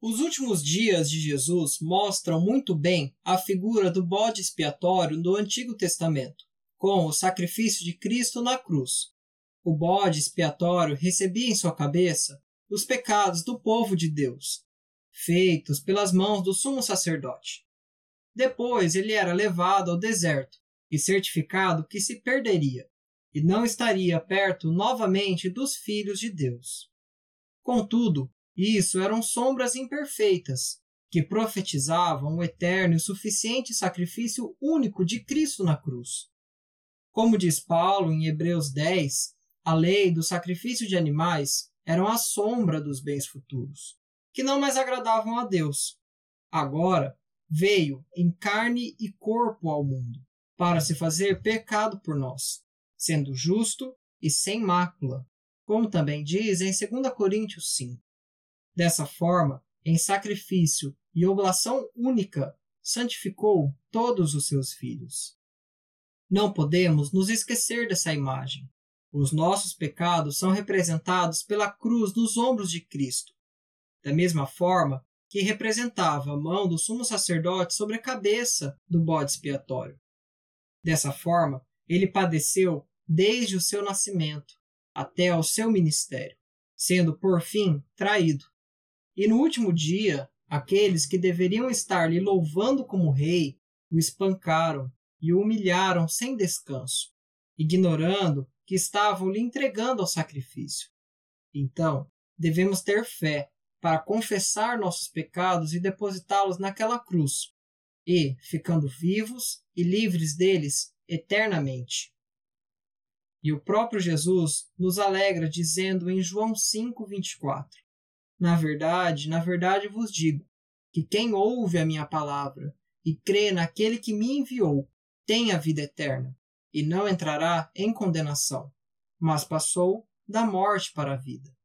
Os últimos dias de Jesus mostram muito bem a figura do bode expiatório do Antigo Testamento, com o sacrifício de Cristo na cruz. O bode expiatório recebia em sua cabeça os pecados do povo de Deus, feitos pelas mãos do sumo sacerdote. Depois ele era levado ao deserto e certificado que se perderia e não estaria perto novamente dos filhos de Deus. Contudo, isso eram sombras imperfeitas, que profetizavam o eterno e suficiente sacrifício único de Cristo na cruz. Como diz Paulo em Hebreus 10, a lei do sacrifício de animais era a sombra dos bens futuros, que não mais agradavam a Deus. Agora veio em carne e corpo ao mundo, para se fazer pecado por nós, sendo justo e sem mácula, como também diz em 2 Coríntios 5. Dessa forma, em sacrifício e oblação única, santificou todos os seus filhos. Não podemos nos esquecer dessa imagem. Os nossos pecados são representados pela cruz nos ombros de Cristo, da mesma forma que representava a mão do sumo sacerdote sobre a cabeça do bode expiatório. Dessa forma, ele padeceu desde o seu nascimento até ao seu ministério, sendo por fim traído e no último dia, aqueles que deveriam estar lhe louvando como rei o espancaram e o humilharam sem descanso, ignorando que estavam lhe entregando ao sacrifício. Então, devemos ter fé para confessar nossos pecados e depositá-los naquela cruz, e, ficando vivos e livres deles eternamente. E o próprio Jesus nos alegra dizendo em João 5:24: na verdade, na verdade vos digo que quem ouve a minha palavra e crê naquele que me enviou tem a vida eterna e não entrará em condenação, mas passou da morte para a vida.